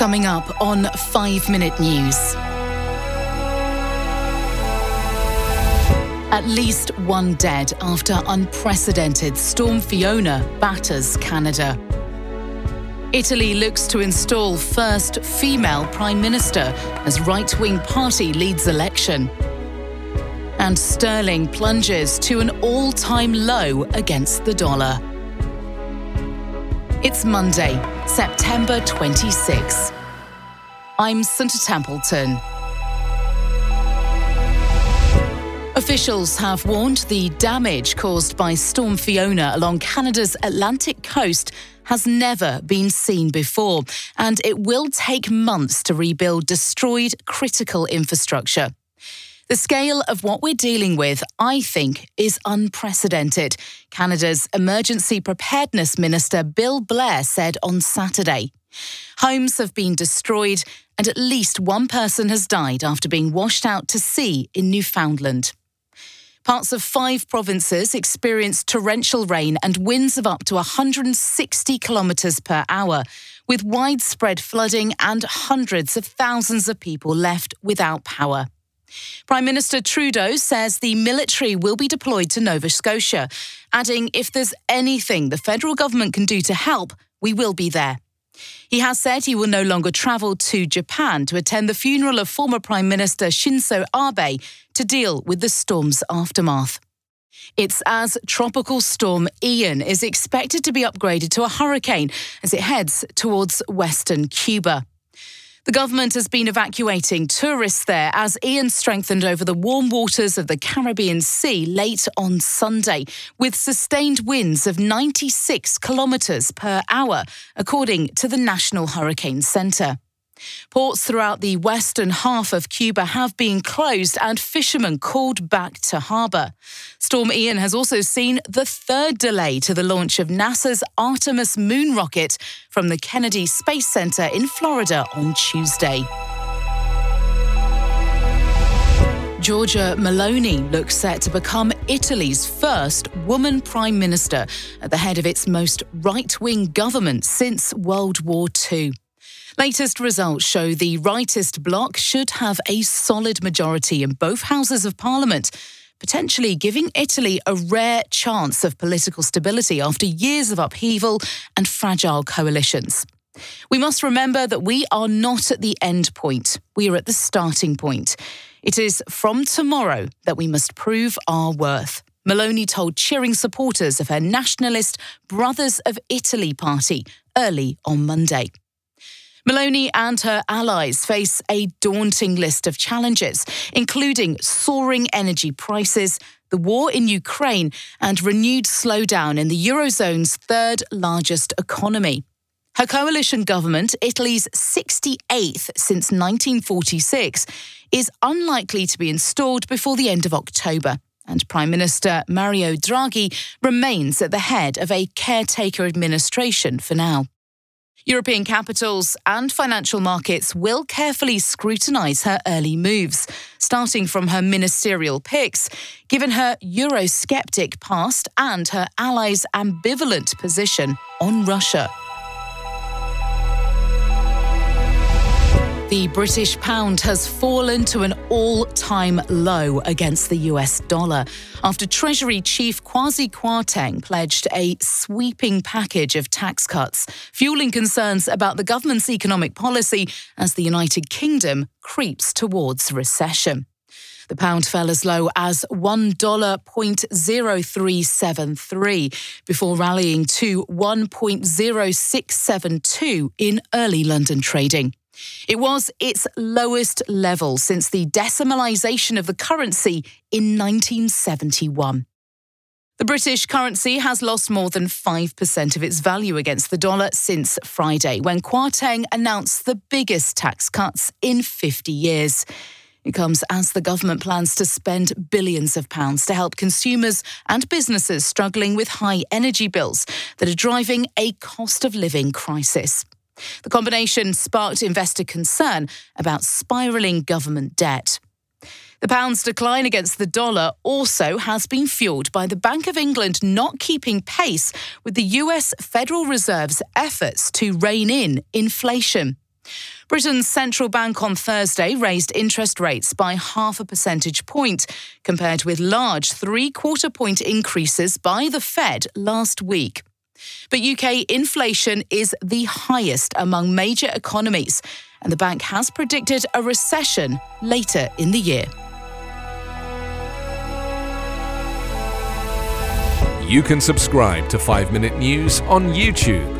Coming up on 5 Minute News. At least one dead after unprecedented Storm Fiona batters Canada. Italy looks to install first female prime minister as right wing party leads election. And sterling plunges to an all time low against the dollar. It's Monday, September 26. I'm Santa Templeton. Officials have warned the damage caused by Storm Fiona along Canada's Atlantic coast has never been seen before, and it will take months to rebuild destroyed critical infrastructure. The scale of what we're dealing with, I think, is unprecedented, Canada's Emergency Preparedness Minister Bill Blair said on Saturday. Homes have been destroyed, and at least one person has died after being washed out to sea in Newfoundland. Parts of five provinces experienced torrential rain and winds of up to 160 kilometres per hour, with widespread flooding and hundreds of thousands of people left without power. Prime Minister Trudeau says the military will be deployed to Nova Scotia, adding if there's anything the federal government can do to help, we will be there. He has said he will no longer travel to Japan to attend the funeral of former Prime Minister Shinzo Abe to deal with the storm's aftermath. It's as Tropical Storm Ian is expected to be upgraded to a hurricane as it heads towards western Cuba. The government has been evacuating tourists there as Ian strengthened over the warm waters of the Caribbean Sea late on Sunday, with sustained winds of 96 kilometres per hour, according to the National Hurricane Centre. Ports throughout the western half of Cuba have been closed and fishermen called back to harbour. Storm Ian has also seen the third delay to the launch of NASA's Artemis moon rocket from the Kennedy Space Center in Florida on Tuesday. Giorgia Meloni looks set to become Italy's first woman prime minister at the head of its most right wing government since World War II. Latest results show the rightist bloc should have a solid majority in both houses of parliament, potentially giving Italy a rare chance of political stability after years of upheaval and fragile coalitions. We must remember that we are not at the end point, we are at the starting point. It is from tomorrow that we must prove our worth. Meloni told cheering supporters of her nationalist Brothers of Italy party early on Monday. Meloni and her allies face a daunting list of challenges, including soaring energy prices, the war in Ukraine, and renewed slowdown in the Eurozone's third largest economy. Her coalition government, Italy's 68th since 1946, is unlikely to be installed before the end of October. And Prime Minister Mario Draghi remains at the head of a caretaker administration for now. European capitals and financial markets will carefully scrutinise her early moves, starting from her ministerial picks, given her Eurosceptic past and her allies' ambivalent position on Russia. The British pound has fallen to an all time low against the US dollar after Treasury Chief Kwasi Kwarteng pledged a sweeping package of tax cuts, fueling concerns about the government's economic policy as the United Kingdom creeps towards recession. The pound fell as low as $1.0373 before rallying to 1.0672 in early London trading. It was its lowest level since the decimalisation of the currency in 1971. The British currency has lost more than 5% of its value against the dollar since Friday, when Kwarteng announced the biggest tax cuts in 50 years. It comes as the government plans to spend billions of pounds to help consumers and businesses struggling with high energy bills that are driving a cost of living crisis. The combination sparked investor concern about spiralling government debt. The pound's decline against the dollar also has been fueled by the Bank of England not keeping pace with the US Federal Reserve's efforts to rein in inflation. Britain's central bank on Thursday raised interest rates by half a percentage point, compared with large three quarter point increases by the Fed last week. But UK inflation is the highest among major economies, and the bank has predicted a recession later in the year. You can subscribe to 5 Minute News on YouTube